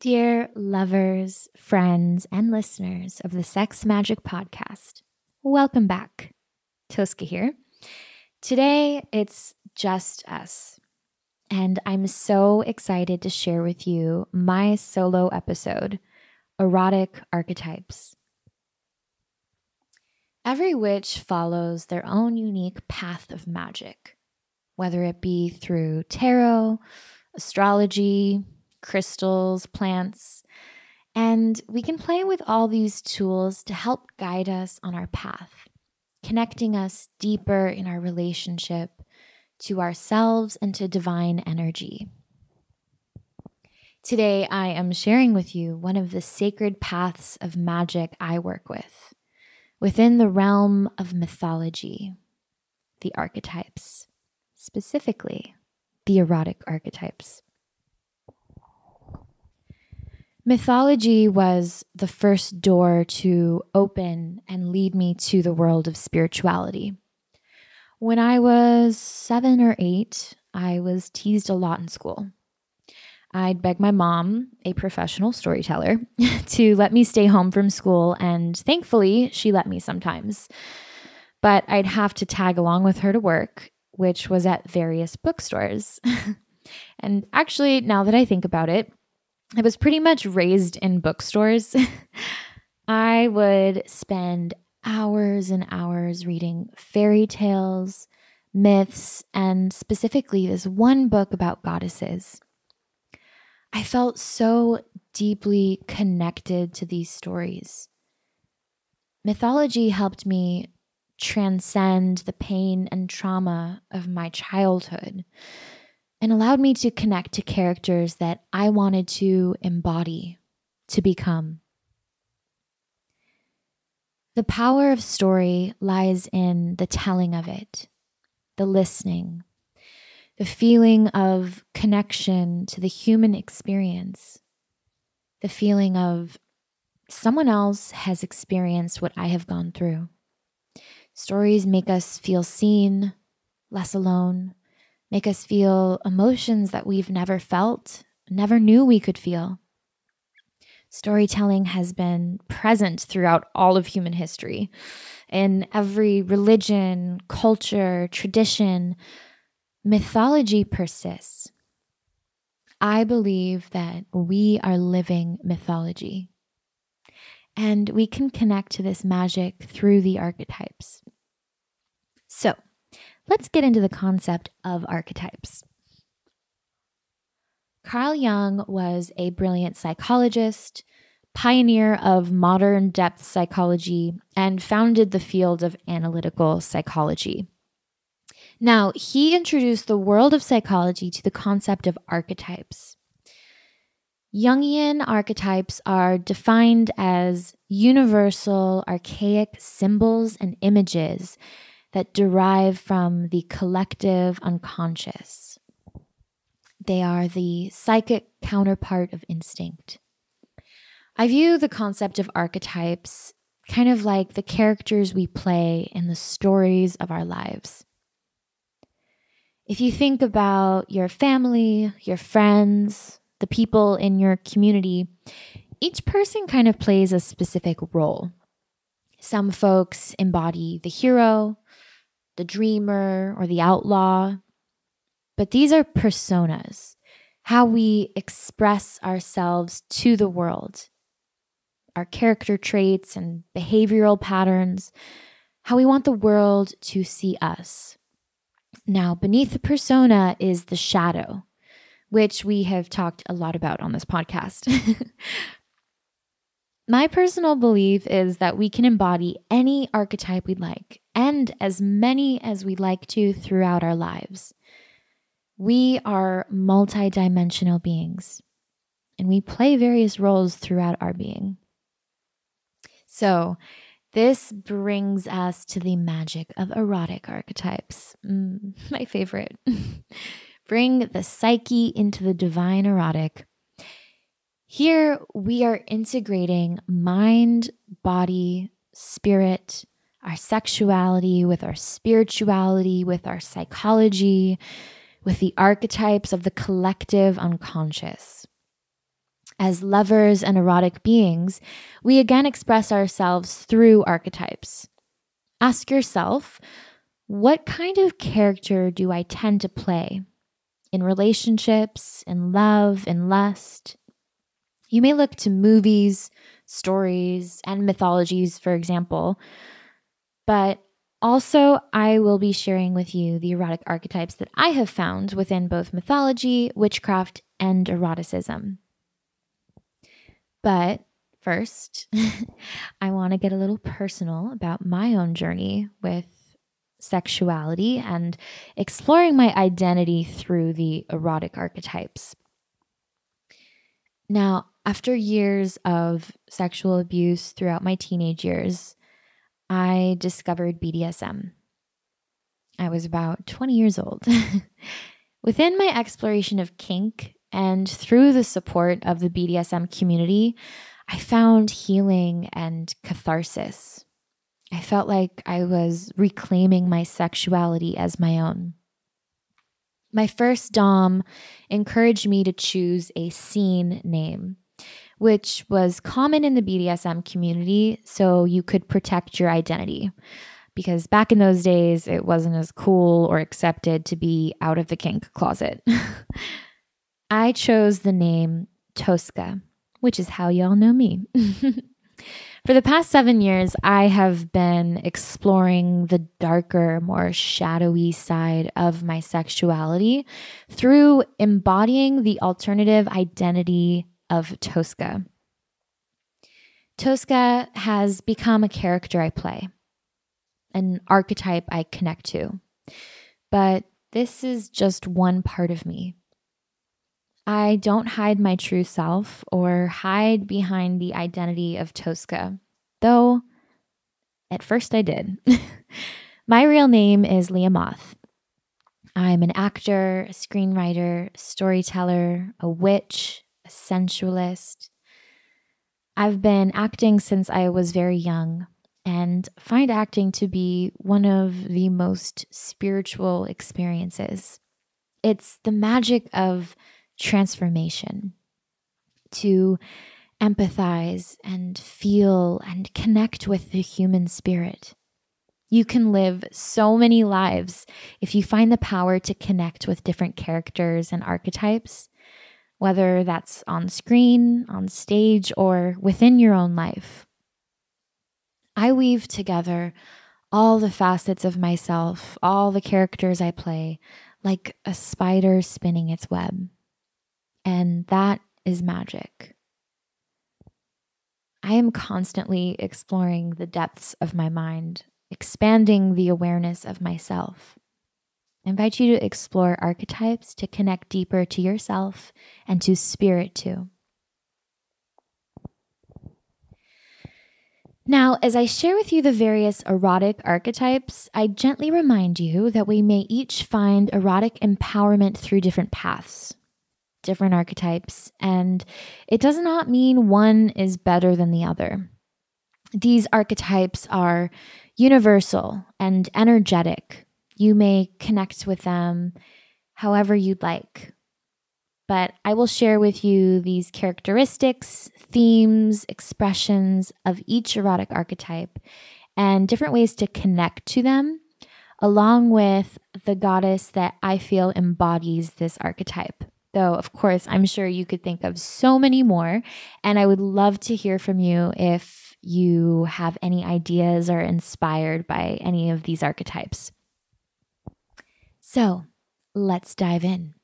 Dear lovers, friends, and listeners of the Sex Magic Podcast, welcome back. Tosca here. Today, it's just us. And I'm so excited to share with you my solo episode Erotic Archetypes. Every witch follows their own unique path of magic, whether it be through tarot, astrology, crystals, plants. And we can play with all these tools to help guide us on our path, connecting us deeper in our relationship to ourselves and to divine energy. Today, I am sharing with you one of the sacred paths of magic I work with within the realm of mythology, the archetypes, specifically the erotic archetypes. Mythology was the first door to open and lead me to the world of spirituality. When I was seven or eight, I was teased a lot in school. I'd beg my mom, a professional storyteller, to let me stay home from school, and thankfully, she let me sometimes. But I'd have to tag along with her to work, which was at various bookstores. and actually, now that I think about it, I was pretty much raised in bookstores. I would spend hours and hours reading fairy tales, myths, and specifically this one book about goddesses. I felt so deeply connected to these stories. Mythology helped me transcend the pain and trauma of my childhood and allowed me to connect to characters that I wanted to embody, to become. The power of story lies in the telling of it, the listening, the feeling of connection to the human experience, the feeling of someone else has experienced what I have gone through. Stories make us feel seen, less alone, make us feel emotions that we've never felt, never knew we could feel. Storytelling has been present throughout all of human history. In every religion, culture, tradition, mythology persists. I believe that we are living mythology. And we can connect to this magic through the archetypes. Let's get into the concept of archetypes. Carl Jung was a brilliant psychologist, pioneer of modern depth psychology, and founded the field of analytical psychology. Now, he introduced the world of psychology to the concept of archetypes. Jungian archetypes are defined as universal, archaic symbols and images that derive from the collective unconscious. They are the psychic counterpart of instinct. I view the concept of archetypes kind of like the characters we play in the stories of our lives. If you think about your family, your friends, the people in your community, each person kind of plays a specific role. Some folks embody the hero, the dreamer, or the outlaw. But these are personas, how we express ourselves to the world, our character traits and behavioral patterns, how we want the world to see us. Now, beneath the persona is the shadow, which we have talked a lot about on this podcast. My personal belief is that we can embody any archetype we'd like and as many as we'd like to throughout our lives. We are multidimensional beings. and we play various roles throughout our being. So, this brings us to the magic of erotic archetypes. Mm, my favorite. Bring the psyche into the divine erotic. Here we are integrating mind, body, spirit, our sexuality with our spirituality, with our psychology, with the archetypes of the collective unconscious. As lovers and erotic beings, we again express ourselves through archetypes. Ask yourself, what kind of character do I tend to play? In relationships, in love, in lust. You may look to movies, stories, and mythologies, for example, but also, I will be sharing with you the erotic archetypes that I have found within both mythology, witchcraft, and eroticism. But first, I want to get a little personal about my own journey with sexuality and exploring my identity through the erotic archetypes. Now, after years of sexual abuse throughout my teenage years, I discovered BDSM. I was about 20 years old. Within my exploration of kink and through the support of the BDSM community, I found healing and catharsis. I felt like I was reclaiming my sexuality as my own. My first Dom encouraged me to choose a scene name which was common in the BDSM community so you could protect your identity. Because back in those days, it wasn't as cool or accepted to be out of the kink closet. I chose the name Tosca, which is how y'all know me. For the past seven years, I have been exploring the darker, more shadowy side of my sexuality through embodying the alternative identity of Tosca. Tosca has become a character I play, an archetype I connect to. But this is just one part of me. I don't hide my true self or hide behind the identity of Tosca, though at first I did. my real name is Leah Moth. I'm an actor, a screenwriter, storyteller, a witch, sensualist. I've been acting since I was very young and find acting to be one of the most spiritual experiences. It's the magic of transformation to empathize and feel and connect with the human spirit. You can live so many lives if you find the power to connect with different characters and archetypes whether that's on screen, on stage, or within your own life. I weave together all the facets of myself, all the characters I play, like a spider spinning its web. And that is magic. I am constantly exploring the depths of my mind, expanding the awareness of myself. Invite you to explore archetypes to connect deeper to yourself and to spirit too. Now, as I share with you the various erotic archetypes, I gently remind you that we may each find erotic empowerment through different paths, different archetypes, and it does not mean one is better than the other. These archetypes are universal and energetic, you may connect with them however you'd like. But I will share with you these characteristics, themes, expressions of each erotic archetype and different ways to connect to them, along with the goddess that I feel embodies this archetype. Though, of course, I'm sure you could think of so many more. And I would love to hear from you if you have any ideas or inspired by any of these archetypes. So let's dive in.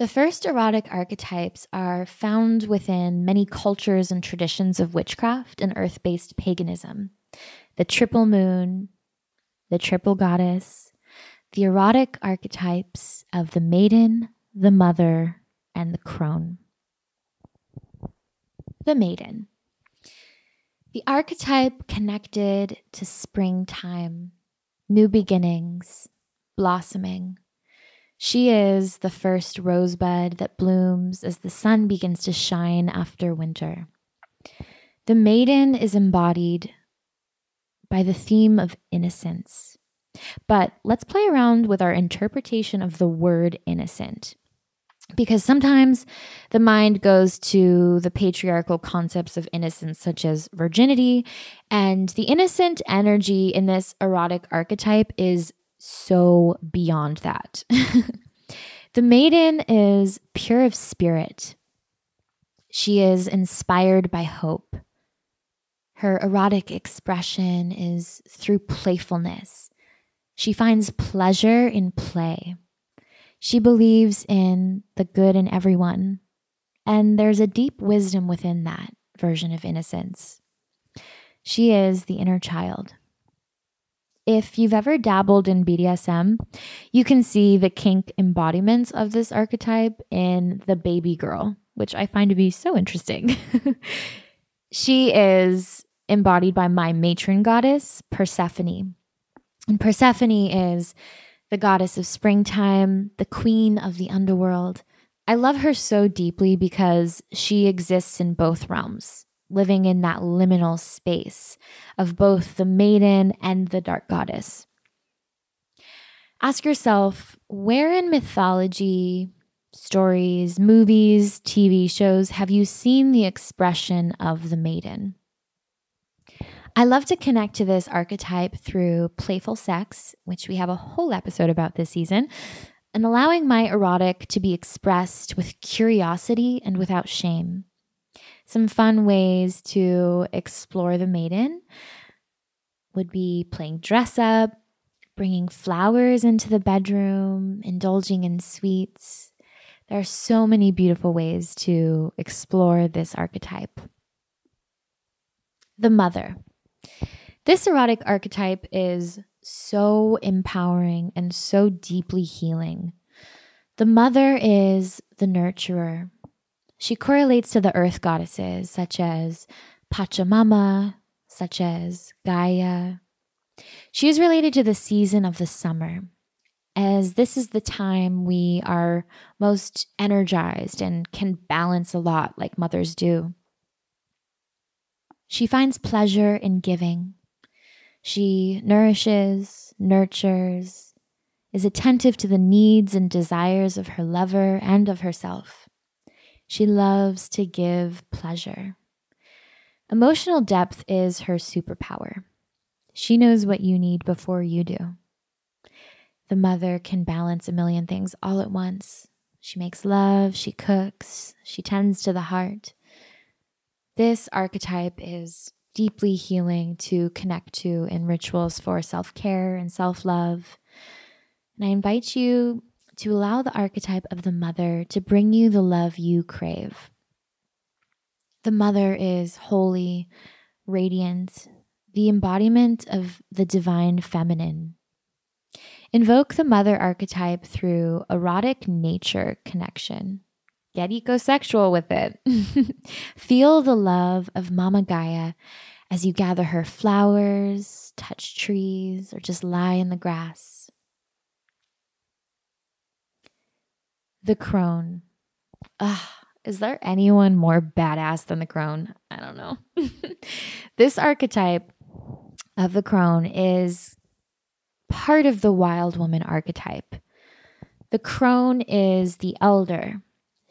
The first erotic archetypes are found within many cultures and traditions of witchcraft and earth based paganism the triple moon, the triple goddess, the erotic archetypes of the maiden, the mother, and the crone. The maiden. The archetype connected to springtime, new beginnings, blossoming. She is the first rosebud that blooms as the sun begins to shine after winter. The maiden is embodied by the theme of innocence. But let's play around with our interpretation of the word innocent. Because sometimes the mind goes to the patriarchal concepts of innocence, such as virginity, and the innocent energy in this erotic archetype is so beyond that. the maiden is pure of spirit, she is inspired by hope. Her erotic expression is through playfulness. She finds pleasure in play. She believes in the good in everyone, and there's a deep wisdom within that version of innocence. She is the inner child. If you've ever dabbled in BDSM, you can see the kink embodiments of this archetype in the baby girl, which I find to be so interesting. she is embodied by my matron goddess, Persephone. And Persephone is the goddess of springtime, the queen of the underworld. I love her so deeply because she exists in both realms, living in that liminal space of both the maiden and the dark goddess. Ask yourself where in mythology, stories, movies, TV shows have you seen the expression of the maiden? I love to connect to this archetype through playful sex, which we have a whole episode about this season, and allowing my erotic to be expressed with curiosity and without shame. Some fun ways to explore the maiden would be playing dress up, bringing flowers into the bedroom, indulging in sweets. There are so many beautiful ways to explore this archetype. The mother. This erotic archetype is so empowering and so deeply healing. The mother is the nurturer. She correlates to the earth goddesses such as Pachamama, such as Gaia. She is related to the season of the summer, as this is the time we are most energized and can balance a lot like mothers do. She finds pleasure in giving. She nourishes, nurtures, is attentive to the needs and desires of her lover and of herself. She loves to give pleasure. Emotional depth is her superpower. She knows what you need before you do. The mother can balance a million things all at once. She makes love, she cooks, she tends to the heart. This archetype is deeply healing to connect to in rituals for self care and self love. And I invite you to allow the archetype of the mother to bring you the love you crave. The mother is holy, radiant, the embodiment of the divine feminine. Invoke the mother archetype through erotic nature connection. Get ecosexual with it. Feel the love of Mama Gaia as you gather her flowers, touch trees, or just lie in the grass. The crone. Ah, is there anyone more badass than the crone? I don't know. this archetype of the crone is part of the wild woman archetype. The crone is the elder,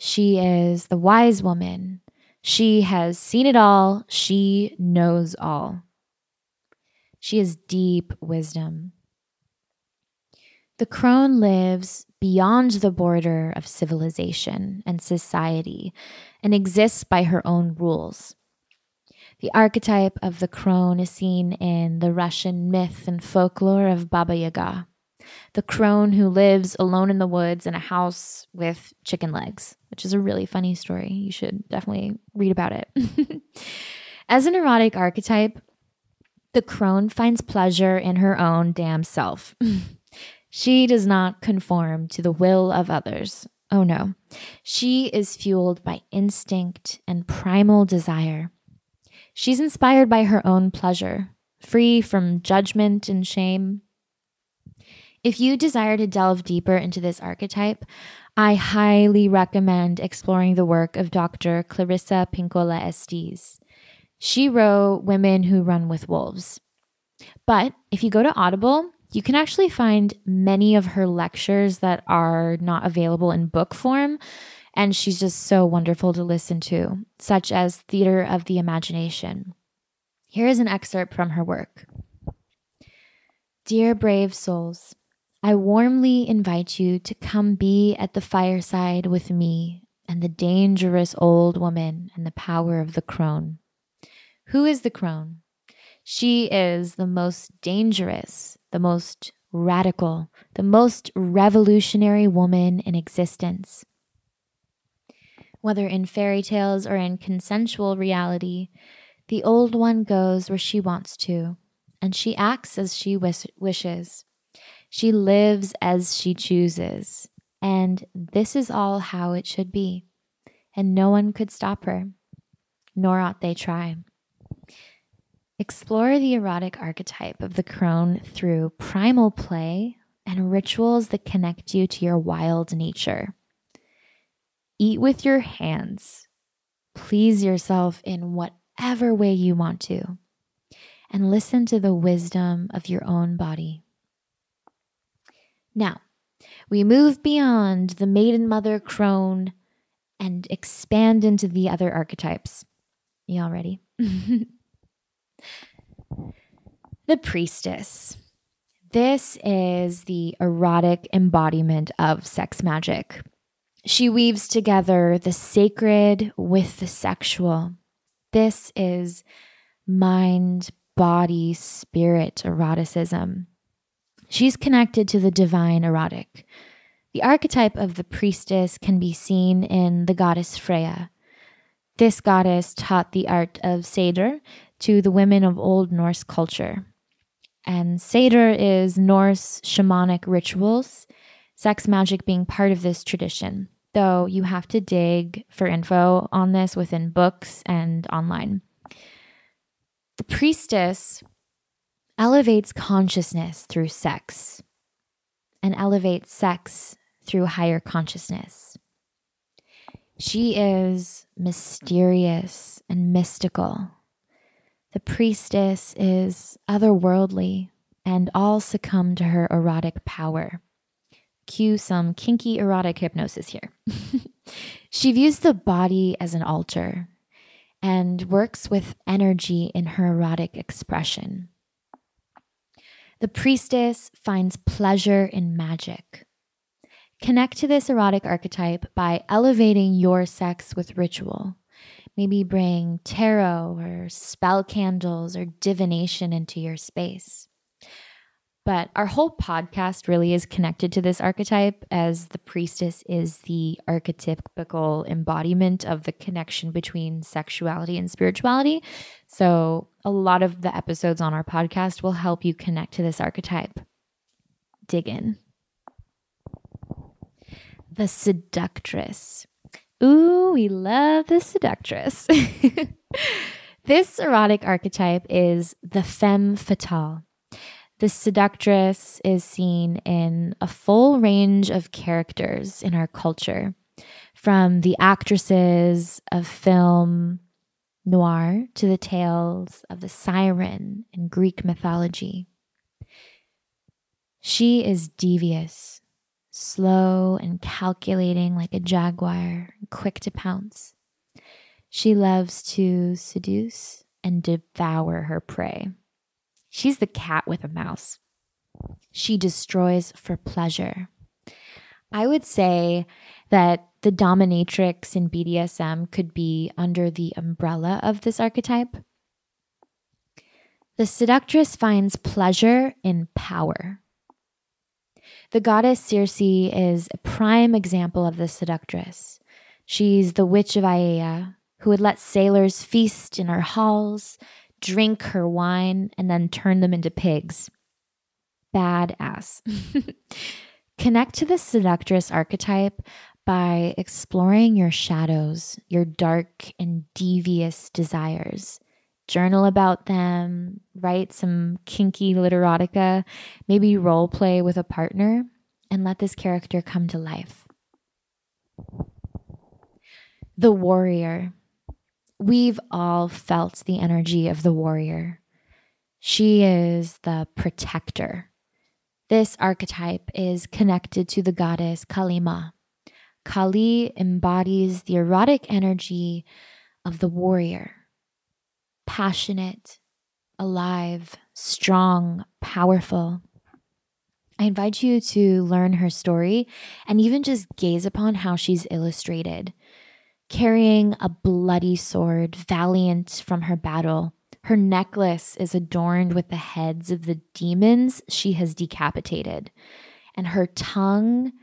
she is the wise woman. She has seen it all. She knows all. She has deep wisdom. The crone lives beyond the border of civilization and society and exists by her own rules. The archetype of the crone is seen in the Russian myth and folklore of Baba Yaga the crone who lives alone in the woods in a house with chicken legs, which is a really funny story. You should definitely read about it. As an erotic archetype, the crone finds pleasure in her own damn self. she does not conform to the will of others. Oh no. She is fueled by instinct and primal desire. She's inspired by her own pleasure, free from judgment and shame. If you desire to delve deeper into this archetype, I highly recommend exploring the work of Dr. Clarissa Pinkola Estes. She wrote Women Who Run with Wolves. But if you go to Audible, you can actually find many of her lectures that are not available in book form. And she's just so wonderful to listen to, such as Theater of the Imagination. Here is an excerpt from her work Dear brave souls, I warmly invite you to come be at the fireside with me and the dangerous old woman and the power of the crone. Who is the crone? She is the most dangerous, the most radical, the most revolutionary woman in existence. Whether in fairy tales or in consensual reality, the old one goes where she wants to, and she acts as she wish- wishes. She lives as she chooses, and this is all how it should be, and no one could stop her, nor ought they try. Explore the erotic archetype of the crone through primal play and rituals that connect you to your wild nature. Eat with your hands. Please yourself in whatever way you want to. And listen to the wisdom of your own body. Now, we move beyond the maiden mother crone and expand into the other archetypes. Y'all ready? The priestess. This is the erotic embodiment of sex magic. She weaves together the sacred with the sexual. This is mind, body, spirit eroticism. She's connected to the divine erotic. The archetype of the priestess can be seen in the goddess Freya. This goddess taught the art of Seidr to the women of Old Norse culture. And Seidr is Norse shamanic rituals, sex magic being part of this tradition, though you have to dig for info on this within books and online. The priestess elevates consciousness through sex and elevates sex through higher consciousness. She is mysterious and mystical the priestess is otherworldly, and all succumb to her erotic power. Cue some kinky erotic hypnosis here. she views the body as an altar and works with energy in her erotic expression. The priestess finds pleasure in magic. Connect to this erotic archetype by elevating your sex with ritual. Maybe bring tarot or spell candles or divination into your space. But our whole podcast really is connected to this archetype, as the priestess is the archetypical embodiment of the connection between sexuality and spirituality. So, a lot of the episodes on our podcast will help you connect to this archetype. Dig in. The seductress. Ooh, we love the seductress. this erotic archetype is the femme fatale. The seductress is seen in a full range of characters in our culture, from the actresses of film noir to the tales of the siren in Greek mythology. She is devious, slow and calculating like a jaguar, quick to pounce. She loves to seduce and devour her prey. She's the cat with a mouse. She destroys for pleasure. I would say that the dominatrix in BDSM could be under the umbrella of this archetype. The seductress finds pleasure in power. The goddess Circe is a prime example of the seductress. She's the witch of Aeaea, who would let sailors feast in her halls, drink her wine, and then turn them into pigs. Badass. Connect to the seductress archetype by exploring your shadows, your dark and devious desires. Journal about them, write some kinky literotica, maybe role play with a partner, and let this character come to life. The warrior. We've all felt the energy of the warrior. She is the protector. This archetype is connected to the goddess Kali Ma. Kali embodies the erotic energy of the warrior passionate, alive, strong, powerful. I invite you to learn her story and even just gaze upon how she's illustrated. Carrying a bloody sword, valiant from her battle, her necklace is adorned with the heads of the demons she has decapitated, and her tongue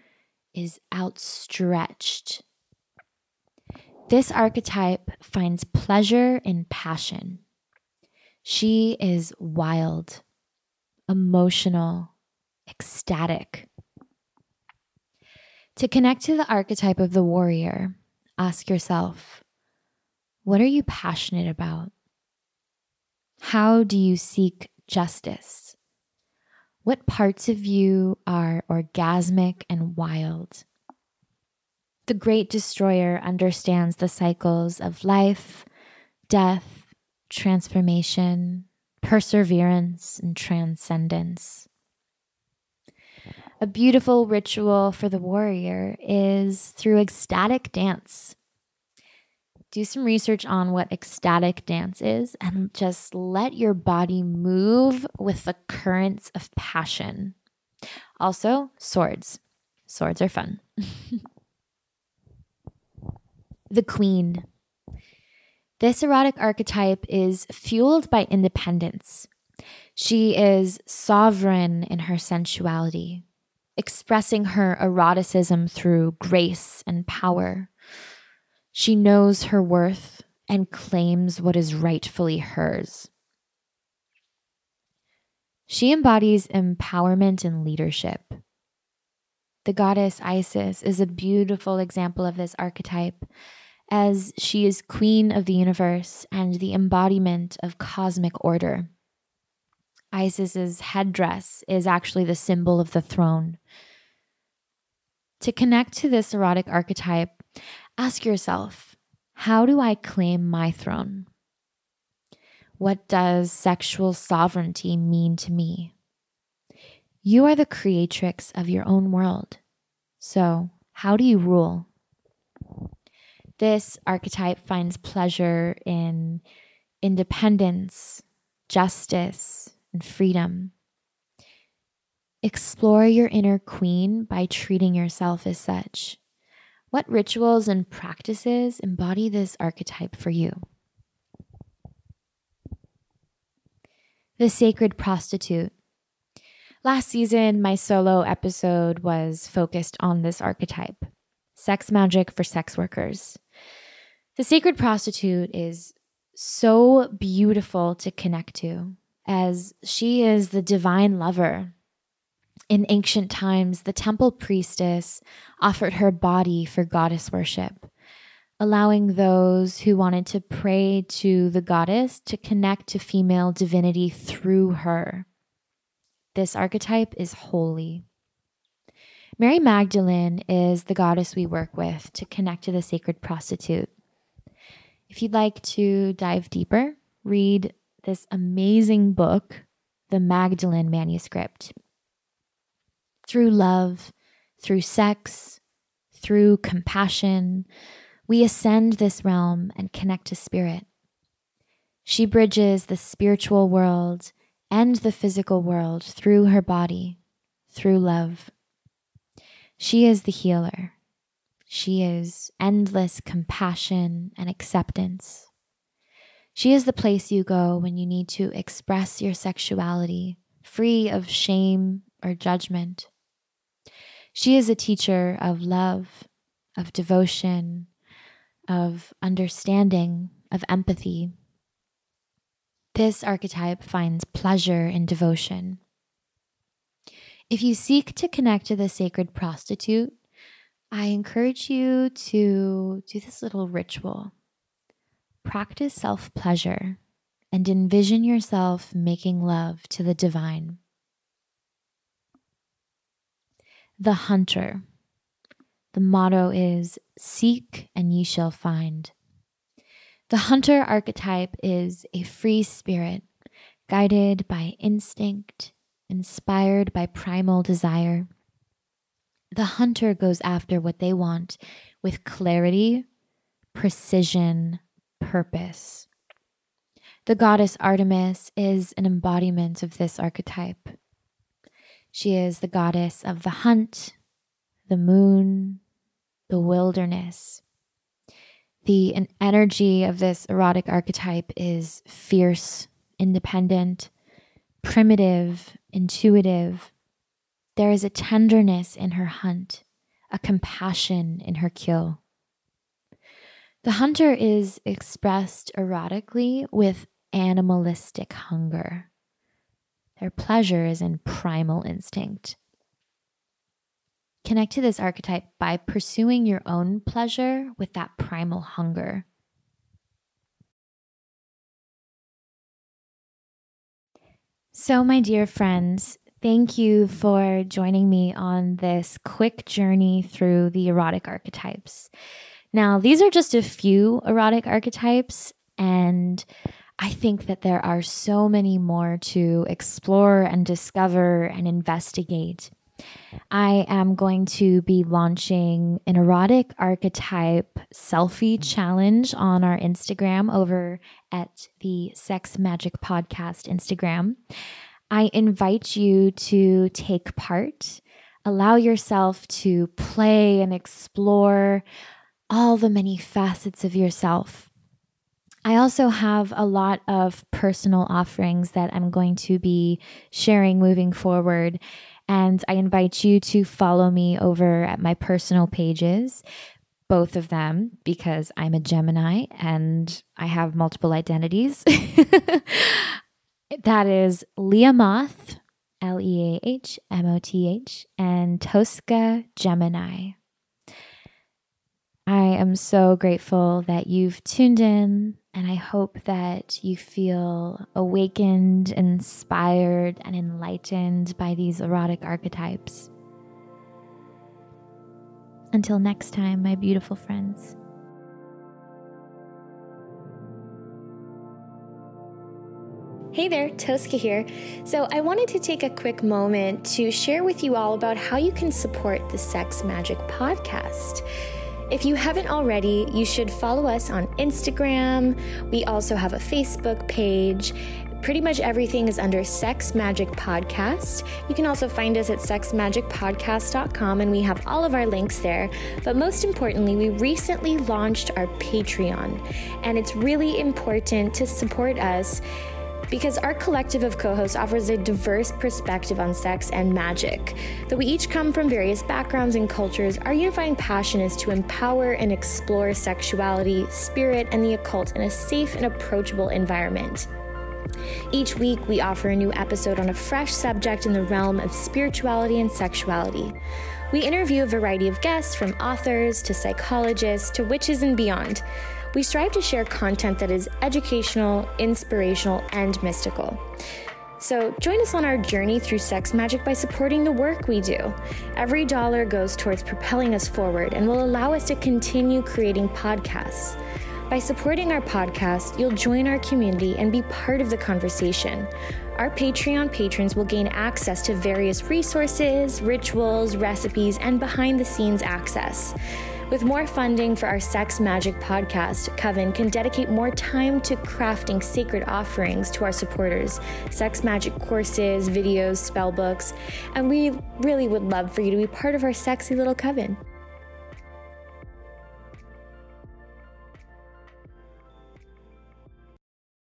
is outstretched. This archetype finds pleasure in passion. She is wild, emotional, ecstatic. To connect to the archetype of the warrior, ask yourself what are you passionate about? How do you seek justice? What parts of you are orgasmic and wild? The great destroyer understands the cycles of life, death, transformation, perseverance, and transcendence. A beautiful ritual for the warrior is through ecstatic dance do some research on what ecstatic dance is and just let your body move with the currents of passion. Also, swords. Swords are fun. the queen. This erotic archetype is fueled by independence. She is sovereign in her sensuality, expressing her eroticism through grace and power. She knows her worth and claims what is rightfully hers. She embodies empowerment and leadership. The goddess Isis is a beautiful example of this archetype, as she is queen of the universe and the embodiment of cosmic order. Isis's headdress is actually the symbol of the throne. To connect to this erotic archetype, Ask yourself how do I claim my throne? What does sexual sovereignty mean to me? You are the creatrix of your own world. So, how do you rule? This archetype finds pleasure in independence, justice, and freedom. Explore your inner queen by treating yourself as such. What rituals and practices embody this archetype for you? The Sacred Prostitute. Last season, my solo episode was focused on this archetype sex magic for sex workers. The Sacred Prostitute is so beautiful to connect to, as she is the divine lover in ancient times, the temple priestess offered her body for goddess worship, allowing those who wanted to pray to the goddess to connect to female divinity through her. This archetype is holy. Mary Magdalene is the goddess we work with to connect to the sacred prostitute. If you'd like to dive deeper, read this amazing book, The Magdalen Manuscript through love, through sex, through compassion, we ascend this realm and connect to spirit. She bridges the spiritual world and the physical world through her body, through love. She is the healer. She is endless compassion and acceptance. She is the place you go when you need to express your sexuality, free of shame or judgment. She is a teacher of love, of devotion, of understanding, of empathy. This archetype finds pleasure in devotion. If you seek to connect to the sacred prostitute, I encourage you to do this little ritual. Practice self pleasure and envision yourself making love to the divine. The hunter. The motto is Seek and ye shall find. The hunter archetype is a free spirit, guided by instinct, inspired by primal desire. The hunter goes after what they want with clarity, precision, purpose. The goddess Artemis is an embodiment of this archetype. She is the goddess of the hunt, the moon, the wilderness. The energy of this erotic archetype is fierce, independent, primitive, intuitive. There is a tenderness in her hunt, a compassion in her kill. The hunter is expressed erotically with animalistic hunger. Their pleasure is in primal instinct. Connect to this archetype by pursuing your own pleasure with that primal hunger. So, my dear friends, thank you for joining me on this quick journey through the erotic archetypes. Now, these are just a few erotic archetypes, and I think that there are so many more to explore and discover and investigate. I am going to be launching an erotic archetype selfie challenge on our Instagram over at the Sex Magic Podcast Instagram. I invite you to take part, allow yourself to play and explore all the many facets of yourself. I also have a lot of personal offerings that I'm going to be sharing moving forward. And I invite you to follow me over at my personal pages, both of them, because I'm a Gemini and I have multiple identities. that is Leah Moth, L E A H M O T H, and Tosca Gemini. I am so grateful that you've tuned in, and I hope that you feel awakened, inspired, and enlightened by these erotic archetypes. Until next time, my beautiful friends. Hey there, Tosca here. So, I wanted to take a quick moment to share with you all about how you can support the Sex Magic podcast. If you haven't already, you should follow us on Instagram. We also have a Facebook page. Pretty much everything is under Sex Magic Podcast. You can also find us at sexmagicpodcast.com and we have all of our links there. But most importantly, we recently launched our Patreon, and it's really important to support us because our collective of co hosts offers a diverse perspective on sex and magic. Though we each come from various backgrounds and cultures, our unifying passion is to empower and explore sexuality, spirit, and the occult in a safe and approachable environment. Each week, we offer a new episode on a fresh subject in the realm of spirituality and sexuality. We interview a variety of guests from authors to psychologists to witches and beyond we strive to share content that is educational, inspirational, and mystical. So, join us on our journey through sex magic by supporting the work we do. Every dollar goes towards propelling us forward and will allow us to continue creating podcasts. By supporting our podcast, you'll join our community and be part of the conversation. Our Patreon patrons will gain access to various resources, rituals, recipes, and behind the scenes access. With more funding for our Sex Magic podcast, Coven can dedicate more time to crafting sacred offerings to our supporters, sex magic courses, videos, spell books, and we really would love for you to be part of our sexy little coven.